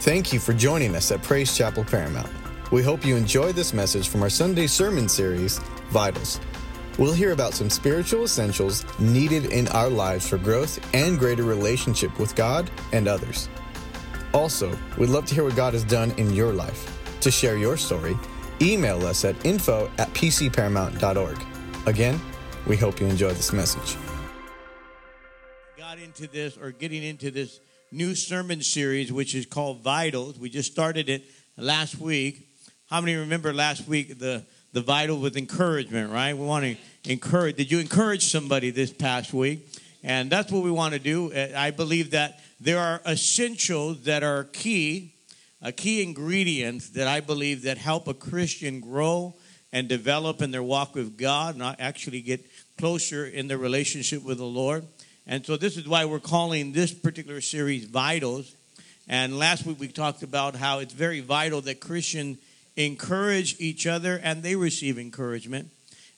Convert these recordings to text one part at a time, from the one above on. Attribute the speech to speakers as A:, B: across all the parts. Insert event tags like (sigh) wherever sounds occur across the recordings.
A: Thank you for joining us at Praise Chapel Paramount. We hope you enjoy this message from our Sunday sermon series, Vitals. We'll hear about some spiritual essentials needed in our lives for growth and greater relationship with God and others. Also, we'd love to hear what God has done in your life. To share your story, email us at info at pcparamount.org. Again, we hope you enjoy this message.
B: Got into this or getting into this new sermon series, which is called Vitals. We just started it last week. How many remember last week the the vital with encouragement, right? We want to encourage. Did you encourage somebody this past week? And that's what we want to do. Uh, I believe that there are essentials that are key, a key ingredients that I believe that help a Christian grow and develop in their walk with God, not actually get closer in their relationship with the Lord. And so this is why we're calling this particular series Vitals. And last week we talked about how it's very vital that Christian encourage each other and they receive encouragement.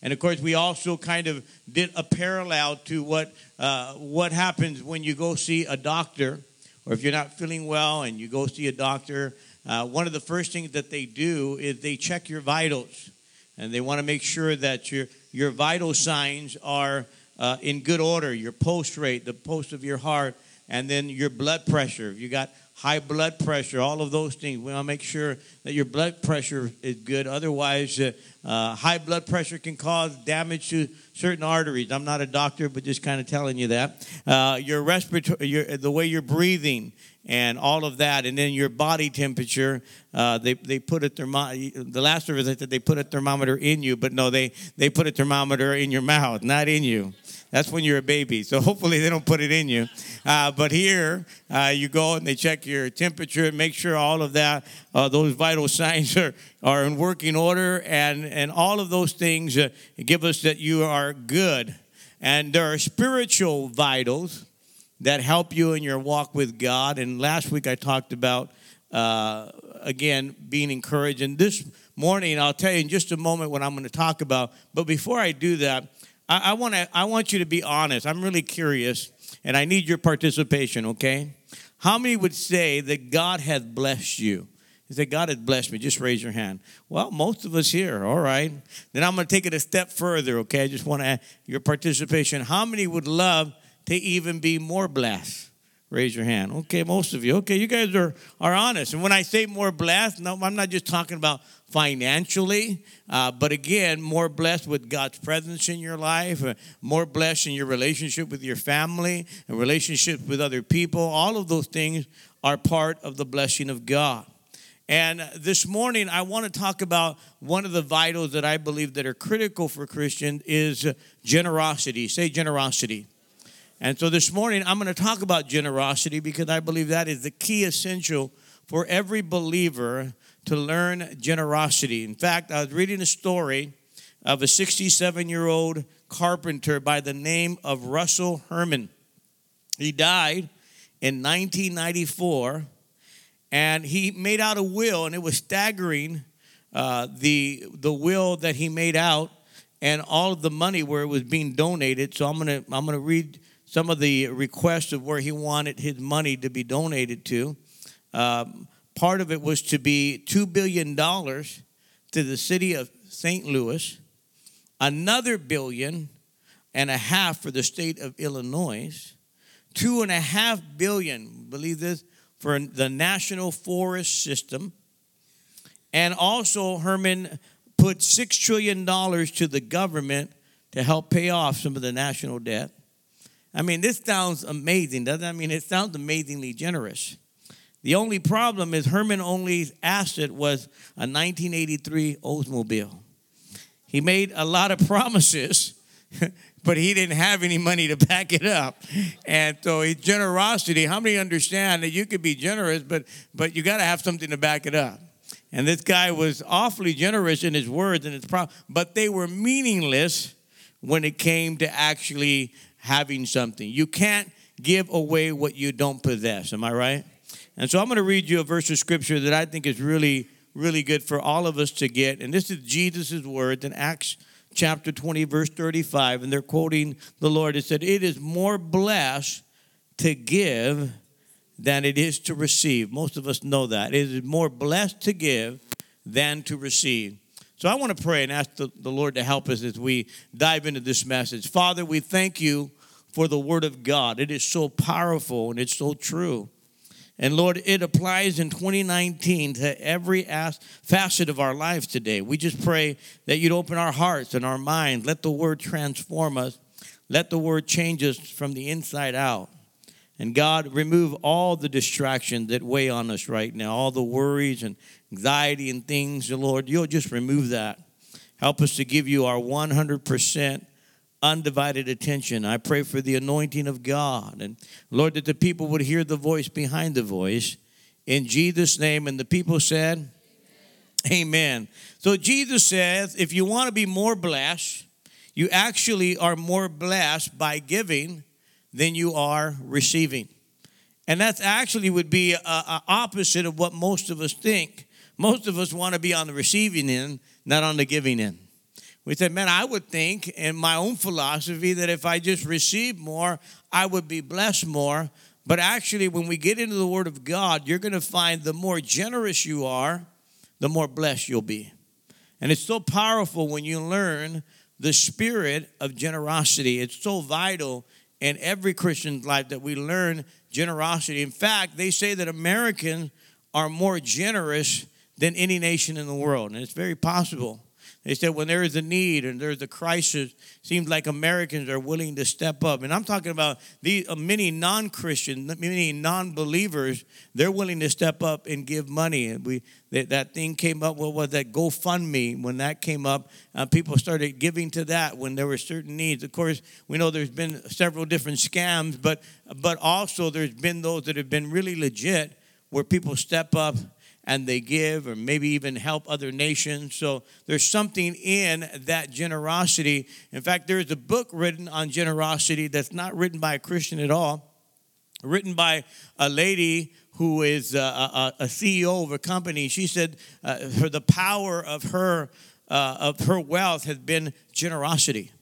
B: And of course, we also kind of did a parallel to what uh, what happens when you go see a doctor, or if you're not feeling well and you go see a doctor. Uh, one of the first things that they do is they check your vitals, and they want to make sure that your your vital signs are uh, in good order. Your pulse rate, the pulse of your heart, and then your blood pressure. If you got high blood pressure, all of those things. We want to make sure that your blood pressure is good. Otherwise, uh, uh, high blood pressure can cause damage to certain arteries. I'm not a doctor, but just kind of telling you that. Uh, your respiratory, your, the way you're breathing, and all of that, and then your body temperature. Uh, they they put a thermometer. The last service I said they put a thermometer in you, but no, they they put a thermometer in your mouth, not in you. That's when you're a baby. So hopefully they don't put it in you. Uh, but here, uh, you go and they check your temperature, and make sure all of that, uh, those vital signs (laughs) are, are in working order, and, and all of those things uh, give us that you are good. And there are spiritual vitals that help you in your walk with God. And last week I talked about, uh, again, being encouraged. And this morning, I'll tell you in just a moment what I'm going to talk about. But before I do that, I, I want to. I want you to be honest. I'm really curious, and I need your participation. Okay, how many would say that God has blessed you? You say, God has blessed me. Just raise your hand. Well, most of us here. All right. Then I'm going to take it a step further. Okay. I just want to your participation. How many would love to even be more blessed? Raise your hand. Okay, most of you. Okay, you guys are, are honest. And when I say more blessed, no, I'm not just talking about financially, uh, but again, more blessed with God's presence in your life, uh, more blessed in your relationship with your family, and relationships with other people. All of those things are part of the blessing of God. And this morning, I want to talk about one of the vitals that I believe that are critical for Christians is generosity. Say generosity. And so this morning, I'm going to talk about generosity because I believe that is the key essential for every believer to learn generosity. In fact, I was reading a story of a 67 year old carpenter by the name of Russell Herman. He died in 1994 and he made out a will, and it was staggering uh, the, the will that he made out and all of the money where it was being donated. So I'm to I'm to read some of the requests of where he wanted his money to be donated to. Um, part of it was to be $2 billion to the city of St. Louis, another billion and a half for the state of Illinois, two and a half billion, believe this, for the National Forest System. And also, Herman put $6 trillion to the government to help pay off some of the national debt. I mean, this sounds amazing, doesn't it? I mean, it sounds amazingly generous. The only problem is Herman only's asset was a 1983 Oldsmobile. He made a lot of (laughs) promises, but he didn't have any money to (laughs) back it up. And so his generosity, how many understand that you could be generous, but but you got to have something to back it up. And this guy was awfully generous in his words and his pro- but they were meaningless when it came to actually having something. You can't give away what you don't possess. Am I right? And so I'm going to read you a verse of scripture that I think is really, really good for all of us to get. And this is Jesus' words in Acts chapter 20, verse 35. And they're quoting the Lord. It said, It is more blessed to give than it is to receive. Most of us know that. It is more blessed to give than to receive. So I want to pray and ask the, the Lord to help us as we dive into this message. Father, we thank you for the Word of God. It is so powerful and it's so true. And Lord, it applies in 2019 to every facet of our lives today. We just pray that you'd open our hearts and our minds. Let the Word transform us. Let the Word change us from the inside out. And God, remove all the distractions that weigh on us right now, all the worries and anxiety and things, Lord, you'll just remove that. Help us to give you our 100% undivided attention. I pray for the anointing of God. And Lord, that the people would hear the voice behind the voice. In Jesus' name. And the people said, Amen. Amen. So Jesus says, if you want to be more blessed, you actually are more blessed by giving than you are receiving. And that actually would be a, a opposite of what most of us think. Most of us want to be on the receiving end, not on the giving end. We said, man, I would think in my own philosophy that if I just received more, I would be blessed more. But actually, when we get into the Word of God, you're going to find the more generous you are, the more blessed you'll be. And it's so powerful when you learn the spirit of generosity. It's so vital in every Christian's life that we learn generosity. In fact, they say that Americans are more generous than any nation in the world. And it's very possible. They said when there is a need and there's a crisis, seems like Americans are willing to step up. And I'm talking about the uh, many non-Christians, many non-believers. They're willing to step up and give money. And we that, that thing came up. What was that GoFundMe? When that came up, uh, people started giving to that when there were certain needs. Of course, we know there's been several different scams, but but also there's been those that have been really legit, where people step up and they give or maybe even help other nations. So there's something in that generosity. In fact, there's a book written on generosity that's not written by a Christian at all, written by a lady who is a, a, a CEO of a company. She said uh, her, the power of her, uh, of her wealth has been generosity.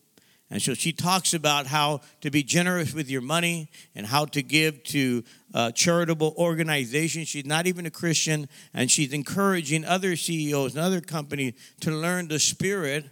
B: And so she talks about how to be generous with your money and how to give to uh, charitable organization. She's not even a Christian, and she's encouraging other CEOs and other companies to learn the spirit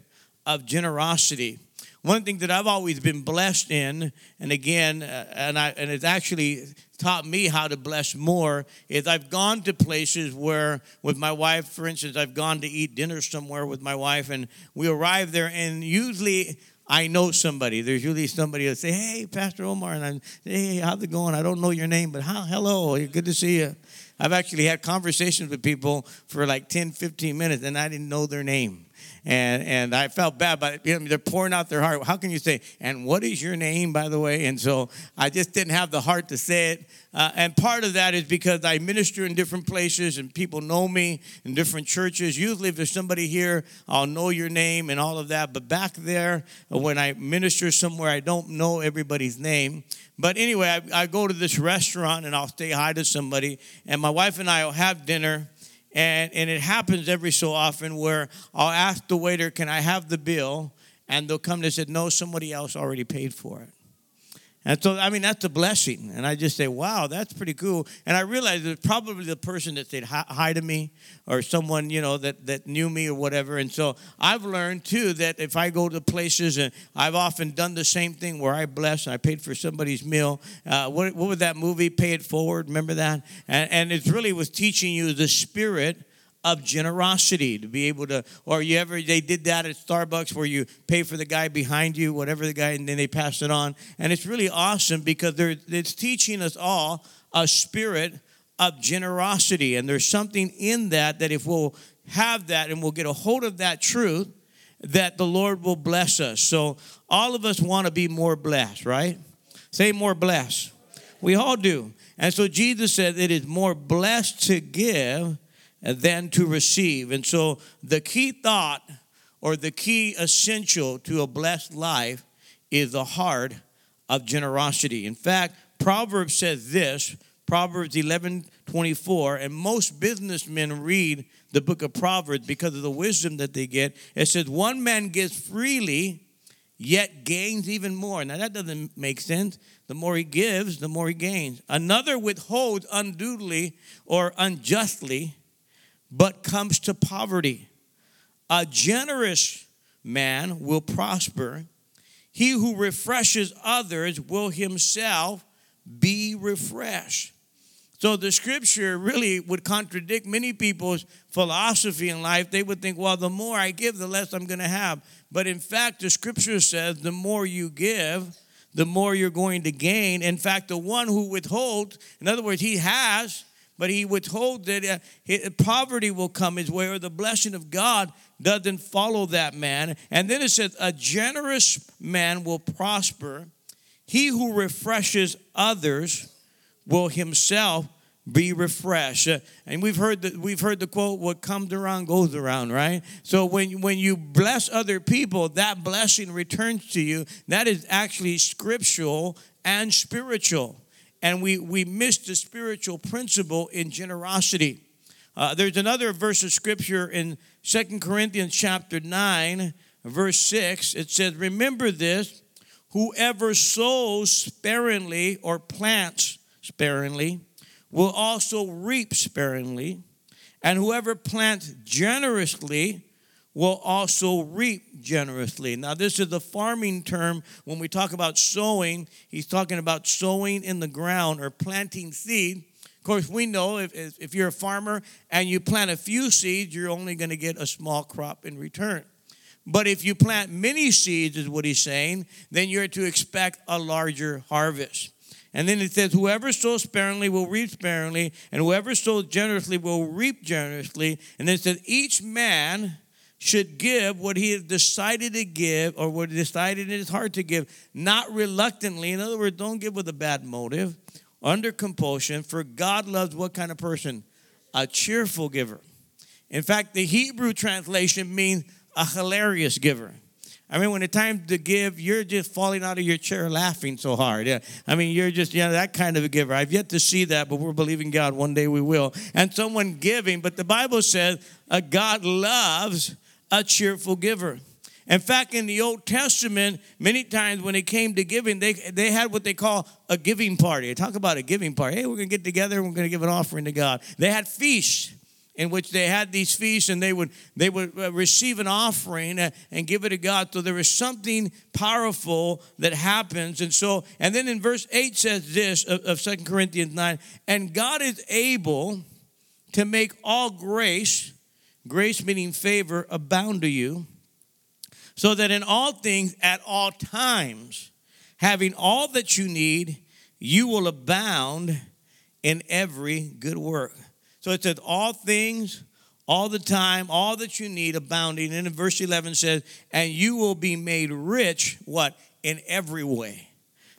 B: of generosity. One thing that I've always been blessed in, and again, uh, and I and it's actually taught me how to bless more, is I've gone to places where, with my wife, for instance, I've gone to eat dinner somewhere with my wife, and we arrive there, and usually I know somebody. There's usually somebody that say, "Hey, Pastor Omar," and I'm, "Hey, how's it going? I don't know your name, but hello, good to see you." I've actually had conversations with people for like 10, 15 minutes, and I didn't know their name and and I felt bad, but you know, they're pouring out their heart. How can you say, and what is your name, by the way? And so I just didn't have the heart to say it. Uh, and part of that is because I minister in different places and people know me in different churches. Usually, if there's somebody here, I'll know your name and all of that. But back there, when I minister somewhere, I don't know everybody's name. But anyway, I, I go to this restaurant and I'll say hi to somebody, and my wife and I will have dinner and, and it happens every so often where I'll ask the waiter, Can I have the bill? And they'll come and say, No, somebody else already paid for it. And so, I mean, that's a blessing. And I just say, wow, that's pretty cool. And I realize it's probably the person that said hi to me or someone, you know, that, that knew me or whatever. And so I've learned too that if I go to places and I've often done the same thing where I bless and I paid for somebody's meal. Uh, what, what was that movie, Pay It Forward? Remember that? And, and it really was teaching you the spirit of generosity to be able to or you ever they did that at starbucks where you pay for the guy behind you whatever the guy and then they pass it on. And it's really awesome because they're, it's teaching us all a spirit of generosity. And there's something in that that if we'll have that and we'll get a hold of that truth that the lord will bless us. So all of us want to be more blessed right? Say more blessed. We all do. And so jesus said it is more blessed to give than to receive. And so the key thought or the key essential to a blessed life is the heart of generosity. In fact, Proverbs says this, Proverbs 11 24, and most businessmen read the book of Proverbs because of the wisdom that they get. It says, One man gives freely, yet gains even more. Now, that doesn't make sense. The more he gives, the more he gains. Another withholds unduly or unjustly, but comes to poverty. A generous man will prosper. He who refreshes others will himself be refreshed. So the scripture really would contradict many people's philosophy in life. They would think, well, the more I give, the less I'm going to have. But in fact, the scripture says the more you give, the more you're going to gain. In fact, the one who withholds, in other words, he has, but he withholds that uh, poverty will come his way, or the blessing of God doesn't follow that man. And then it says, a generous man will prosper. He who refreshes others will himself be refreshed. Uh, and we've heard the, we've heard the quote, what comes around goes around, right? So when, when you bless other people, that blessing returns to you. That is actually scriptural and spiritual. And we, we miss the spiritual principle in generosity. Uh, there's another verse of scripture in Second Corinthians chapter 9, verse 6. It says, Remember this, whoever sows sparingly or plants sparingly will also reap sparingly, and whoever plants generously will also reap generously. Now, this is a farming term. When we talk about sowing, he's talking about sowing in the ground or planting seed. Of course, we know if, if you're a farmer and you plant a few seeds, you're only going to get a small crop in return. But if you plant many seeds, is what he's saying, then you're to expect a larger harvest. And then it says, Whoever sows sparingly will reap sparingly, and whoever sows generously will reap generously. And then it says, Each man should give what he has decided to give or what he decided in his heart to give, not reluctantly. In other words, don't give with a bad motive, under compulsion, for God loves what kind of person? A cheerful giver. In fact, the Hebrew translation means a hilarious giver. I mean, when it's time to give, you're just falling out of your chair laughing so hard. Yeah. I mean, you're just, you know, that kind of a giver. I've yet to see that, but we're believing God one day we will. And someone giving, but the Bible says uh, God loves a cheerful giver. In fact, in the Old Testament, many times when it came to giving, they, they had what they call a giving party. Talk about a giving party. Hey, we're going to get together and we're going to give an offering to God. They had feasts in which they had these feasts and they would they would uh, receive an offering and give it to God. So there is something powerful that happens. And so, and then in verse 8 says this of, of 2 Corinthians 9, and God is able to make all grace, grace meaning favor, abound to you, so that in all things at all times, having all that you need, you will abound in every good work. So it says, all things, all the time, all that you need abounding. And in verse 11 says, and you will be made rich, what? In every way.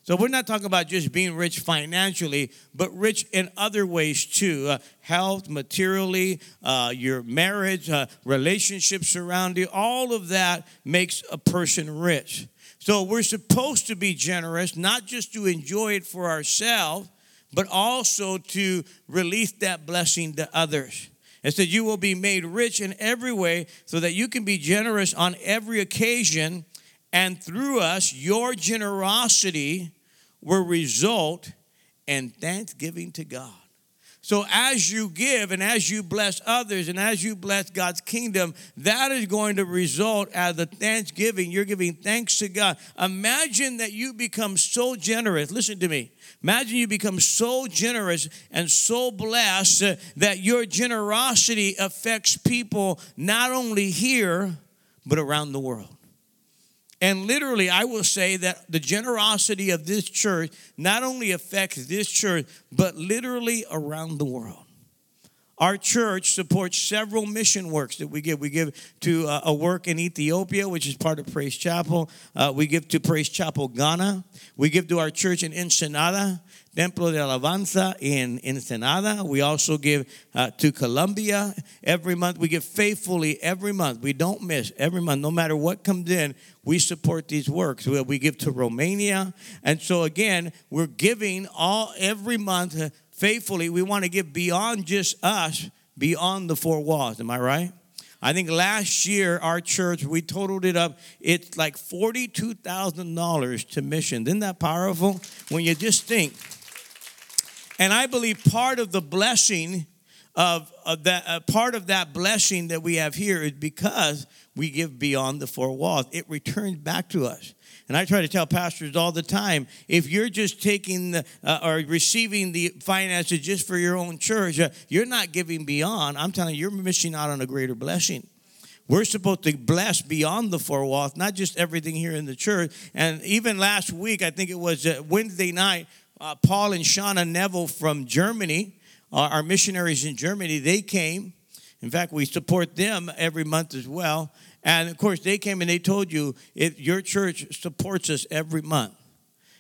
B: So we're not talking about just being rich financially, but rich in other ways too. Uh, health, materially, uh, your marriage, uh, relationships surrounding you, all of that makes a person rich. So we're supposed to be generous, not just to enjoy it for ourselves, but also to release that blessing to others. It said, You will be made rich in every way so that you can be generous on every occasion, and through us, your generosity will result in thanksgiving to God. So, as you give and as you bless others and as you bless God's kingdom, that is going to result as a thanksgiving. You're giving thanks to God. Imagine that you become so generous. Listen to me. Imagine you become so generous and so blessed that your generosity affects people not only here, but around the world. And literally, I will say that the generosity of this church not only affects this church, but literally around the world. Our church supports several mission works that we give. We give to uh, a work in Ethiopia, which is part of Praise Chapel. Uh, we give to Praise Chapel Ghana. We give to our church in Ensenada, Templo de Alabanza in Ensenada. We also give uh, to Colombia every month. We give faithfully every month. We don't miss every month, no matter what comes in. We support these works. We, give to Romania, and so again, we're giving all every month faithfully. We want to give beyond just us, beyond the four walls. Am I right? I think last year our church we totaled it up. It's like forty-two thousand dollars to mission. Isn't that powerful? When you just think. And I believe part of the blessing of, of that uh, part of that blessing that we have here is because we give beyond the four walls. It returns back to us. And I try to tell pastors all the time if you're just taking the, uh, or receiving the finances just for your own church, uh, you're not giving beyond. I'm telling you, you're missing out on a greater blessing. We're supposed to bless beyond the four walls, not just everything here in the church. And even last week, I think it was uh, Wednesday night, uh, Paul and Shauna Neville from Germany, uh, our missionaries in Germany, they came. In fact, we support them every month as well. And of course, they came and they told you if your church supports us every month.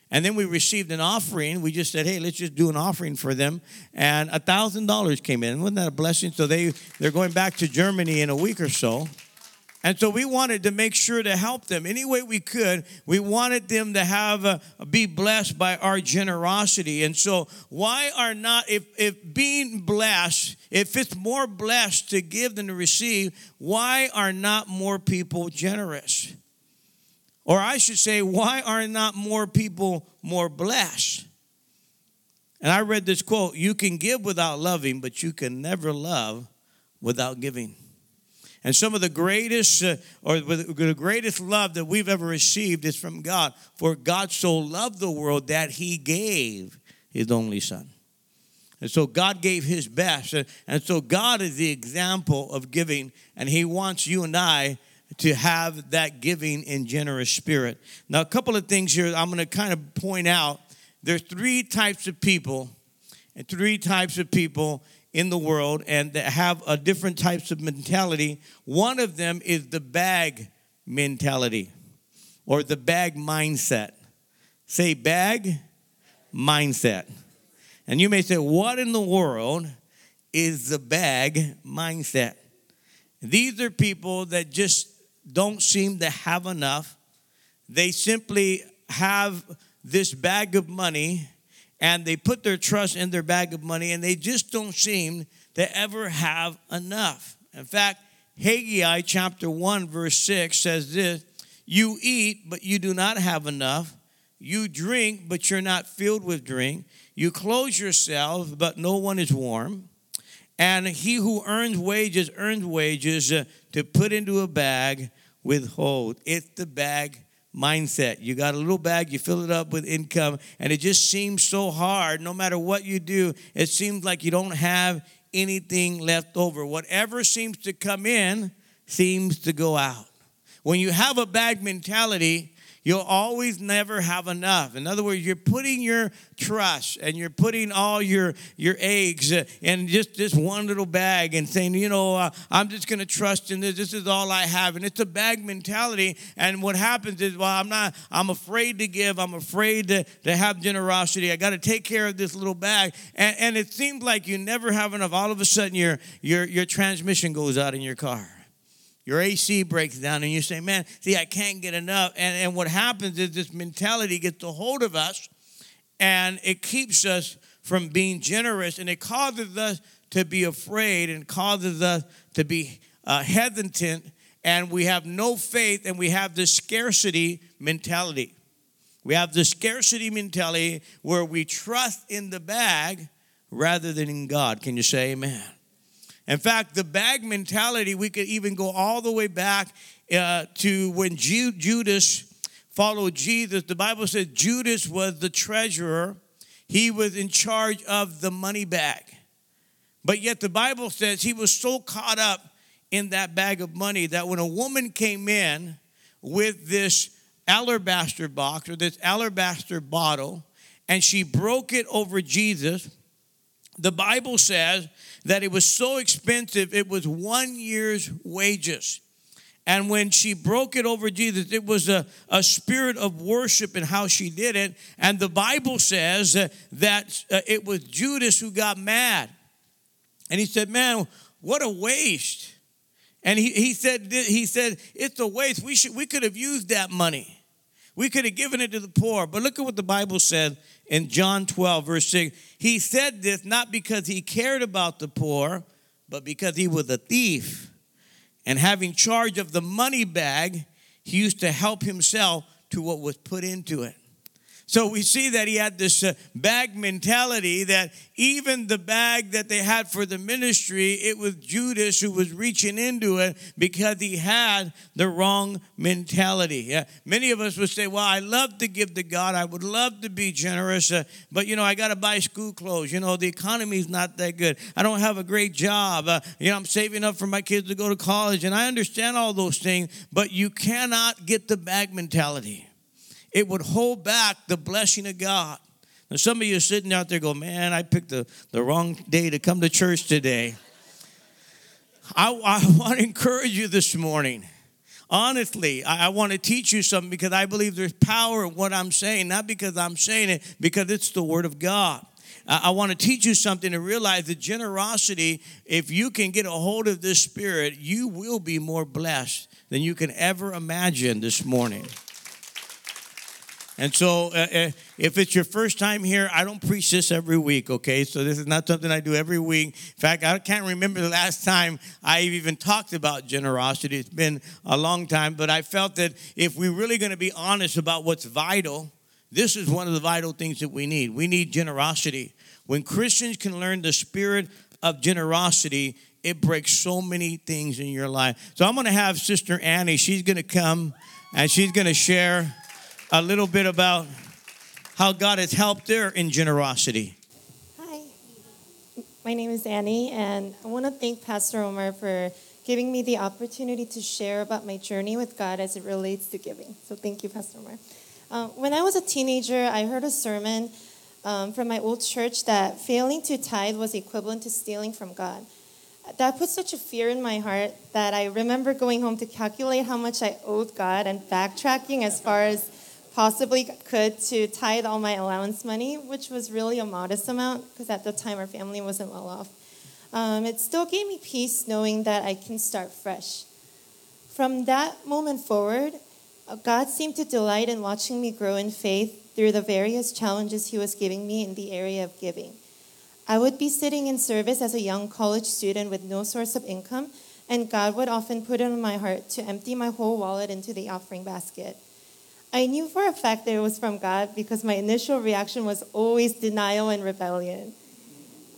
B: And then we received an offering. We just said, hey, let's just do an offering for them. And a $1,000 came in. Wasn't that a blessing? So they, they're going back to Germany in a week or so. And so we wanted to make sure to help them any way we could. We wanted them to have a, be blessed by our generosity. And so why are not if if being blessed, if it's more blessed to give than to receive, why are not more people generous? Or I should say, why are not more people more blessed? And I read this quote, you can give without loving, but you can never love without giving. And some of the greatest, uh, or the greatest love that we've ever received is from God. For God so loved the world that he gave his only son. And so God gave his best. And so God is the example of giving, and he wants you and I to have that giving in generous spirit. Now, a couple of things here I'm going to kind of point out. There's three types of people, and three types of people in the world and that have a different types of mentality. One of them is the bag mentality or the bag mindset. Say bag mindset. And you may say, what in the world is the bag mindset? These are people that just don't seem to have enough. They simply have this bag of money and they put their trust in their bag of money and they just don't seem to ever have enough. In fact, Haggai chapter 1, verse 6 says this You eat, but you do not have enough. You drink, but you're not filled with drink. You clothe yourself, but no one is warm. And he who earns wages earns wages uh, to put into a bag withhold. It's the bag mindset. You got a little bag, you fill it up with income, and it just seems so hard. No matter what you do, it seems like you don't have anything left over. Whatever seems to come in seems to go out. When you have a bag mentality, You'll always never have enough. In other words, you're putting your trust and you're putting all your, your eggs in just this one little bag and saying, you know, uh, I'm just going to trust in this. This is all I have. And it's a bag mentality. And what happens is, well, I'm not, I'm afraid to give. I'm afraid to, to have generosity. I got to take care of this little bag. And, and it seems like you never have enough. All of a sudden, your, your, your transmission goes out in your car your AC breaks down and you say, man, see, I can't get enough. And, and what happens is this mentality gets a hold of us and it keeps us from being generous and it causes us to be afraid and causes us to be uh, hesitant and we have no faith and we have this scarcity mentality. We have the scarcity mentality where we trust in the bag rather than in God. Can you say amen? In fact, the bag mentality, we could even go all the way back uh, to when Ju- Judas followed Jesus. The Bible says Judas was the treasurer, he was in charge of the money bag. But yet, the Bible says he was so caught up in that bag of money that when a woman came in with this alabaster box or this alabaster bottle and she broke it over Jesus, the Bible says that it was so expensive, it was one year's wages. And when she broke it over Jesus, it was a, a spirit of worship in how she did it. And the Bible says that uh, it was Judas who got mad. And he said, Man, what a waste. And he, he said, he said, it's a waste. We should we could have used that money. We could have given it to the poor. But look at what the Bible said in John 12, verse 6. He said this not because he cared about the poor, but because he was a thief. And having charge of the money bag, he used to help himself to what was put into it. So we see that he had this uh, bag mentality that even the bag that they had for the ministry, it was Judas who was reaching into it because he had the wrong mentality. Yeah. Many of us would say, Well, I love to give to God. I would love to be generous, uh, but you know, I got to buy school clothes. You know, the economy's not that good. I don't have a great job. Uh, you know, I'm saving up for my kids to go to college. And I understand all those things, but you cannot get the bag mentality it would hold back the blessing of God. Now, some of you are sitting out there go, man, I picked the, the wrong day to come to church today. I, I (laughs) want to encourage you this morning. Honestly, I, I want to teach you something because I believe there's power in what I'm saying, not because I'm saying it, because it's the Word of God. I, I want to teach you something to realize that generosity, if you can get a hold of this spirit, you will be more blessed than you can ever imagine this morning. And so, uh, uh, if it's your first time here, I don't preach this every week, okay? So, this is not something I do every week. In fact, I can't remember the last time I even talked about generosity. It's been a long time, but I felt that if we're really going to be honest about what's vital, this is one of the vital things that we need. We need generosity. When Christians can learn the spirit of generosity, it breaks so many things in your life. So, I'm going to have Sister Annie, she's going to come and she's going to share a little bit about how God has helped her in generosity.
C: Hi, my name is Annie, and I want to thank Pastor Omar for giving me the opportunity to share about my journey with God as it relates to giving. So, thank you, Pastor Omar. Uh, when I was a teenager, I heard a sermon um, from my old church that failing to tithe was equivalent to stealing from God. That put such a fear in my heart that I remember going home to calculate how much I owed God and backtracking as far as possibly could to tithe all my allowance money, which was really a modest amount because at the time our family wasn't well off. Um, it still gave me peace knowing that I can start fresh. From that moment forward, God seemed to delight in watching me grow in faith through the various challenges He was giving me in the area of giving. I would be sitting in service as a young college student with no source of income, and God would often put it on my heart to empty my whole wallet into the offering basket. I knew for a fact that it was from God because my initial reaction was always denial and rebellion.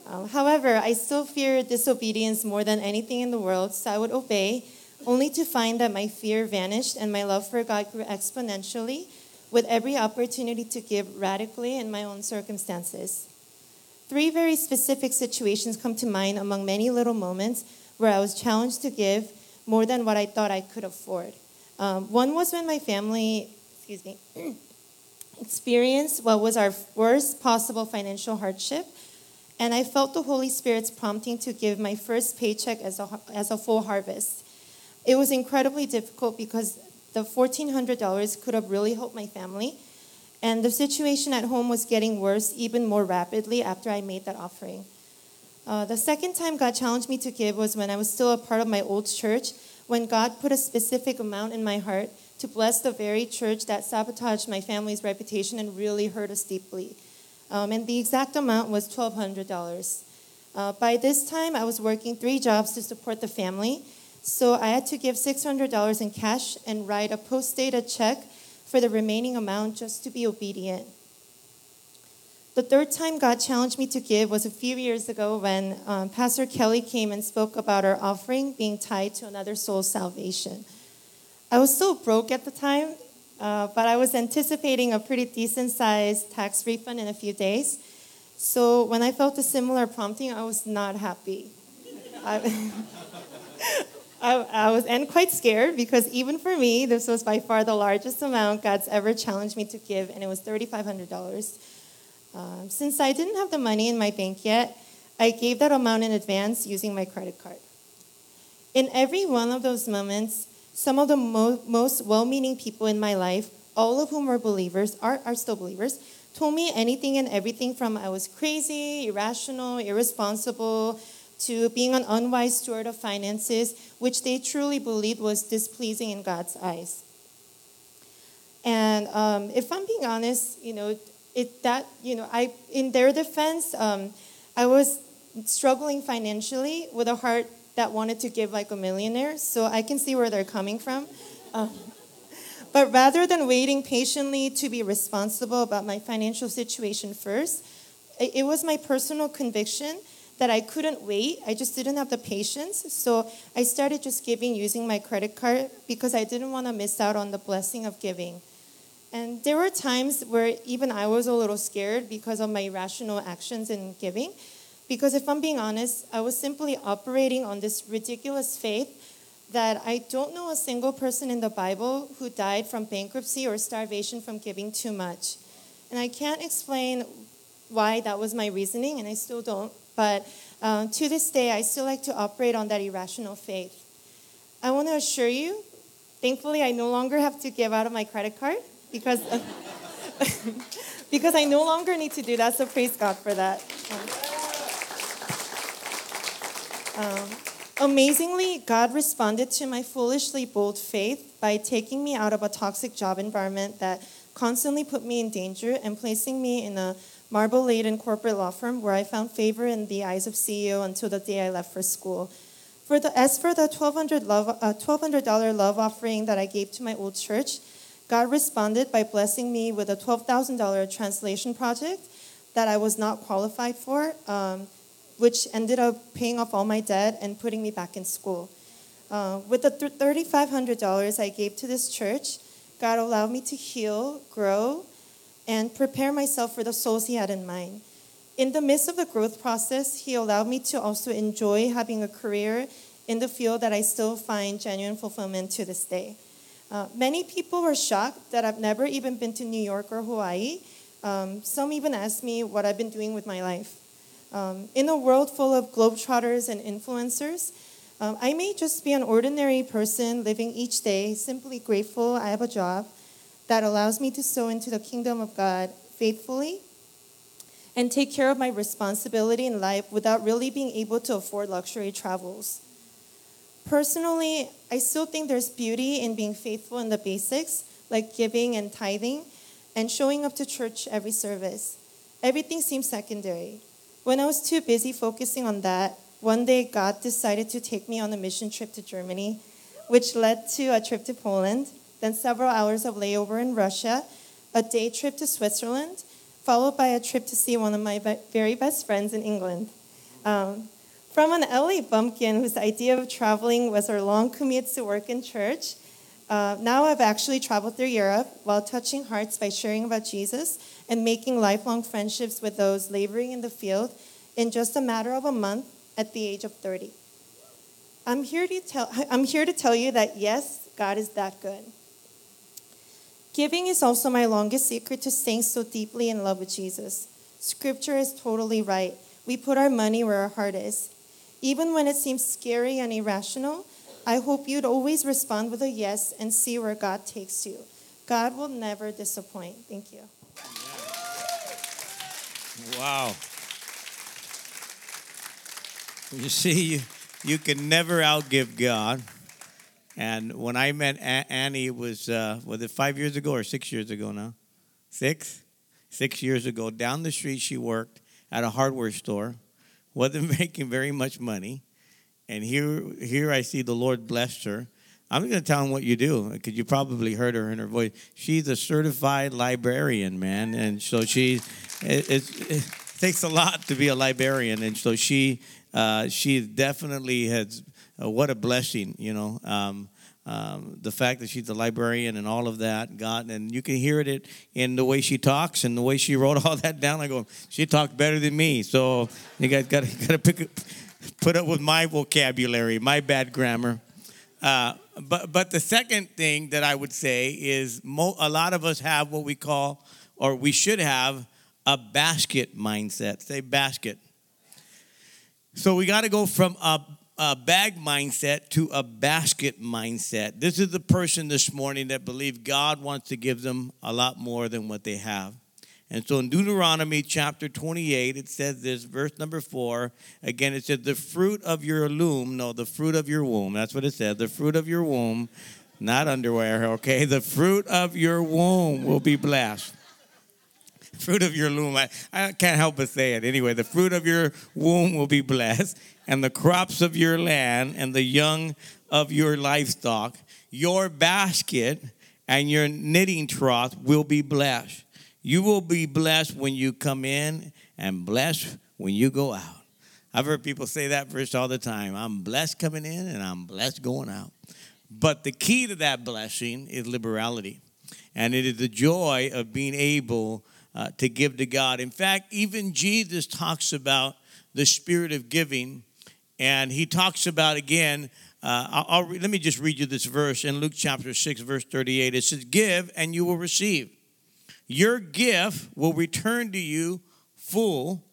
C: Um, however, I still feared disobedience more than anything in the world, so I would obey, only to find that my fear vanished and my love for God grew exponentially with every opportunity to give radically in my own circumstances. Three very specific situations come to mind among many little moments where I was challenged to give more than what I thought I could afford. Um, one was when my family excuse me, (clears throat) experienced what was our worst possible financial hardship. And I felt the Holy Spirit's prompting to give my first paycheck as a, as a full harvest. It was incredibly difficult because the $1,400 could have really helped my family. And the situation at home was getting worse even more rapidly after I made that offering. Uh, the second time God challenged me to give was when I was still a part of my old church, when God put a specific amount in my heart to bless the very church that sabotaged my family's reputation and really hurt us deeply. Um, and the exact amount was $1,200. Uh, by this time, I was working three jobs to support the family, so I had to give $600 in cash and write a post dated check for the remaining amount just to be obedient. The third time God challenged me to give was a few years ago when um, Pastor Kelly came and spoke about our offering being tied to another soul's salvation. I was still broke at the time, uh, but I was anticipating a pretty decent sized tax refund in a few days. So when I felt a similar prompting, I was not happy. I, (laughs) I, I, was and quite scared because even for me, this was by far the largest amount God's ever challenged me to give, and it was $3,500. Um, since I didn't have the money in my bank yet, I gave that amount in advance using my credit card. In every one of those moments, some of the mo- most well meaning people in my life, all of whom were believers, are, are still believers, told me anything and everything from I was crazy, irrational, irresponsible, to being an unwise steward of finances, which they truly believed was displeasing in God's eyes. And um, if I'm being honest, you know, it that you know, I in their defense, um, I was struggling financially with a heart that wanted to give like a millionaire, so I can see where they're coming from. Um, but rather than waiting patiently to be responsible about my financial situation first, it, it was my personal conviction that I couldn't wait. I just didn't have the patience. So I started just giving using my credit card because I didn't want to miss out on the blessing of giving. And there were times where even I was a little scared because of my irrational actions in giving. Because if I'm being honest, I was simply operating on this ridiculous faith that I don't know a single person in the Bible who died from bankruptcy or starvation from giving too much. And I can't explain why that was my reasoning, and I still don't. But uh, to this day, I still like to operate on that irrational faith. I want to assure you, thankfully, I no longer have to give out of my credit card because, (laughs) because I no longer need to do that. So praise God for that. Um, amazingly, God responded to my foolishly bold faith by taking me out of a toxic job environment that constantly put me in danger and placing me in a marble laden corporate law firm where I found favor in the eyes of CEO until the day I left for school. For the, as for the 1,200, love, uh, $1,200 love offering that I gave to my old church, God responded by blessing me with a $12,000 translation project that I was not qualified for, um, which ended up paying off all my debt and putting me back in school. Uh, with the $3,500 I gave to this church, God allowed me to heal, grow, and prepare myself for the souls He had in mind. In the midst of the growth process, He allowed me to also enjoy having a career in the field that I still find genuine fulfillment to this day. Uh, many people were shocked that I've never even been to New York or Hawaii. Um, some even asked me what I've been doing with my life. Um, in a world full of globetrotters and influencers, um, I may just be an ordinary person living each day, simply grateful I have a job, that allows me to sow into the kingdom of God faithfully and take care of my responsibility in life without really being able to afford luxury travels. Personally, I still think there's beauty in being faithful in the basics, like giving and tithing, and showing up to church every service. Everything seems secondary. When I was too busy focusing on that, one day God decided to take me on a mission trip to Germany, which led to a trip to Poland then several hours of layover in Russia, a day trip to Switzerland, followed by a trip to see one of my very best friends in England. Um, from an LA bumpkin whose idea of traveling was her long commutes to work in church, uh, now I've actually traveled through Europe while touching hearts by sharing about Jesus and making lifelong friendships with those laboring in the field in just a matter of a month at the age of 30. I'm here to tell, (laughs) I'm here to tell you that yes, God is that good. Giving is also my longest secret to staying so deeply in love with Jesus. Scripture is totally right. We put our money where our heart is. Even when it seems scary and irrational, I hope you'd always respond with a yes and see where God takes you. God will never disappoint. Thank you.
B: Wow. You see, you, you can never outgive God. And when I met Annie, it was, uh, was it five years ago or six years ago now? Six? Six years ago. Down the street, she worked at a hardware store, wasn't (laughs) making very much money. And here, here I see the Lord blessed her. I'm going to tell him what you do because you probably heard her in her voice. She's a certified librarian, man, and so she it, it, it takes a lot to be a librarian, and so she uh, she definitely has uh, what a blessing, you know. Um, um, the fact that she's a librarian and all of that, God, and you can hear it in the way she talks and the way she (laughs) wrote all that down. I go, she talked better than me, so you guys got (laughs) to pick, put up with my vocabulary, my bad grammar. Uh, but but the second thing that I would say is mo- a lot of us have what we call, or we should have, a basket mindset. Say basket. So we got to go from a a bag mindset to a basket mindset. This is the person this morning that believe God wants to give them a lot more than what they have. And so in Deuteronomy chapter 28, it says this, verse number four. Again, it says, The fruit of your loom, no, the fruit of your womb. That's what it says. The fruit of your womb, not underwear, okay? The fruit of your womb will be blessed. (laughs) Fruit of your loom. I, I can't help but say it. Anyway, the fruit of your womb will be blessed and the crops of your land and the young of your livestock. Your basket and your knitting trough will be blessed. You will be blessed when you come in and blessed when you go out. I've heard people say that verse all the time. I'm blessed coming in and I'm blessed going out. But the key to that blessing is liberality. And it is the joy of being able uh, to give to God. In fact, even Jesus talks about the spirit of giving. And he talks about, again, uh, I'll, I'll, let me just read you this verse in Luke chapter 6, verse 38. It says, Give and you will receive. Your gift will return to you full,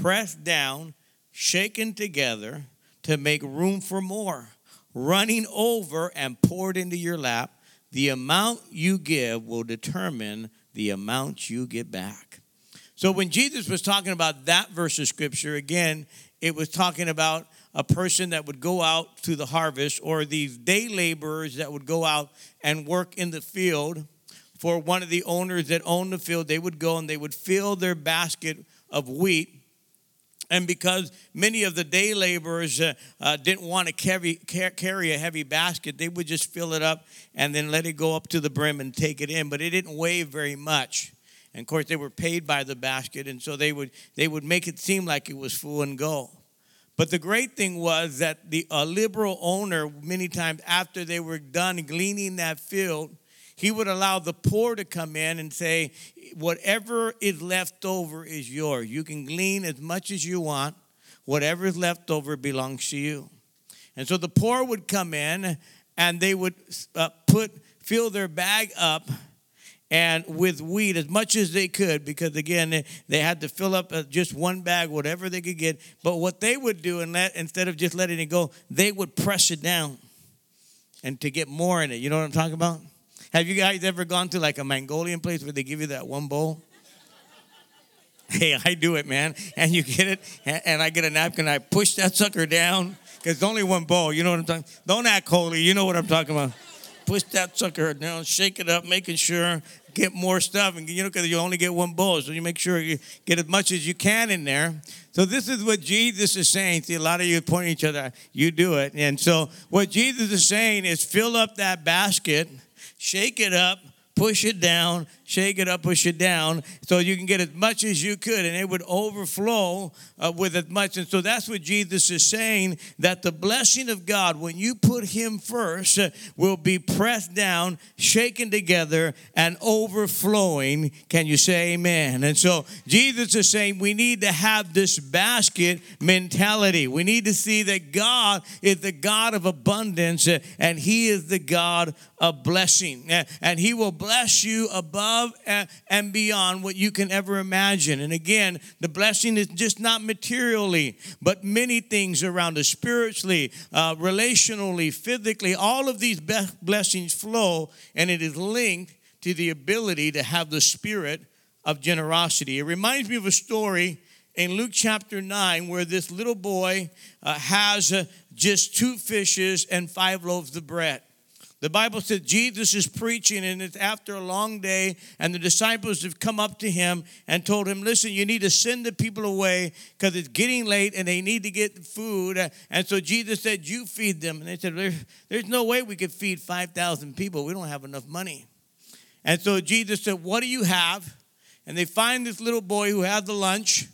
B: pressed down, shaken together to make room for more, running over and poured into your lap. The amount you give will determine the amount you get back. So when Jesus was talking about that verse of scripture, again, it was talking about a person that would go out to the harvest or these day laborers that would go out and work in the field for one of the owners that owned the field. They would go and they would fill their basket of wheat. And because many of the day laborers uh, uh, didn't want to carry, carry a heavy basket, they would just fill it up and then let it go up to the brim and take it in. But it didn't weigh very much. And of course, they were paid by the basket, and so they would, they would make it seem like it was full and go. But the great thing was that the liberal owner, many times after they were done gleaning that field, he would allow the poor to come in and say, Whatever is left over is yours. You can glean as much as you want. Whatever is left over belongs to you. And so the poor would come in and they would uh, put fill their bag up and with wheat as much as they could because again they had to fill up uh, just one bag whatever they could get but what they would do and let instead of just letting it go they would press it down and to get more in it you know what i'm talking about have you guys ever gone to like a mongolian place where they give you that one bowl (laughs) hey i do it man and you get it and i get a napkin i push that sucker down because it's only one bowl you know what i'm talking don't act holy you know what i'm talking about push that sucker down, shake it up, making sure get more stuff, and you know because you only get one bowl, so you make sure you get as much as you can in there. So this is what Jesus is saying. See, a lot of you pointing each other, you do it, and so what Jesus is saying is fill up that basket, shake it up, push it down, shake it up, push it down, so you can get as much as you could, and it would overflow uh, with as much. And so that's what Jesus is saying that the blessing of God, when you put Him first, uh, will be pressed down, shaken together, and overflowing. Can you say amen? And so Jesus is saying we need to have this basket mentality. We need to see that God is the God of abundance, uh, and He is the God of blessing. Uh, and He will bless you above and beyond what you can ever imagine. And again, the blessing is just not materially, but many things around us spiritually, uh, relationally, physically. All of these blessings flow, and it is linked to the ability to have the spirit of generosity. It reminds me of a story in Luke chapter 9 where this little boy uh, has uh, just two fishes and five loaves of bread. The Bible says Jesus is preaching, and it's after a long day, and the disciples have come up to him and told him, Listen, you need to send the people away because it's getting late and they need to get food. And so Jesus said, You feed them. And they said, There's, there's no way we could feed 5,000 people. We don't have enough money. And so Jesus said, What do you have? And they find this little boy who had the lunch.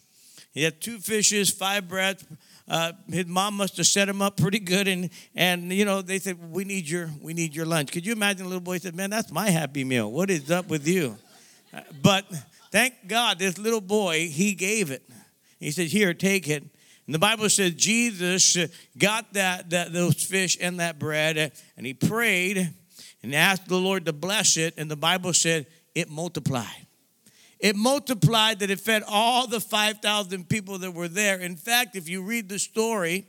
B: He had two fishes, five breads uh, his mom must have set him up pretty good, and and you know they said we need your we need your lunch. Could you imagine a little boy said, "Man, that's my happy meal. What is up with you?" Uh, but thank God, this little boy he gave it. He said, "Here, take it." And the Bible says Jesus got that, that those fish and that bread, and he prayed and asked the Lord to bless it, and the Bible said it multiplied. It multiplied that it fed all the 5,000 people that were there. In fact, if you read the story,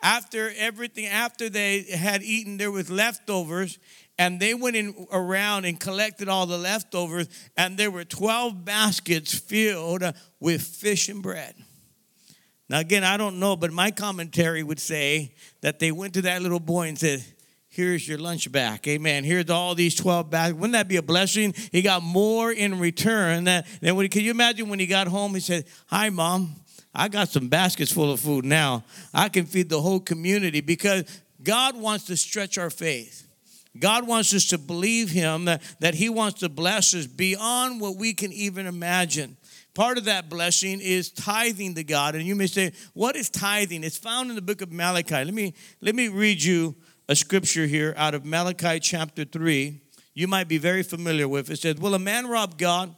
B: after everything, after they had eaten, there was leftovers, and they went in around and collected all the leftovers, and there were 12 baskets filled with fish and bread. Now, again, I don't know, but my commentary would say that they went to that little boy and said, here's your lunch back. Amen. Here's all these 12 bags. Wouldn't that be a blessing? He got more in return than, can you imagine when he got home, he said, hi, mom. I got some baskets full of food now. I can feed the whole community because God wants to stretch our faith. God wants us to believe Him that, that He wants to bless us beyond what we can even imagine. Part of that blessing is tithing to God. And you may say, What is tithing? It's found in the book of Malachi. Let me, let me read you a scripture here out of Malachi chapter 3. You might be very familiar with. It says, Will a man rob God?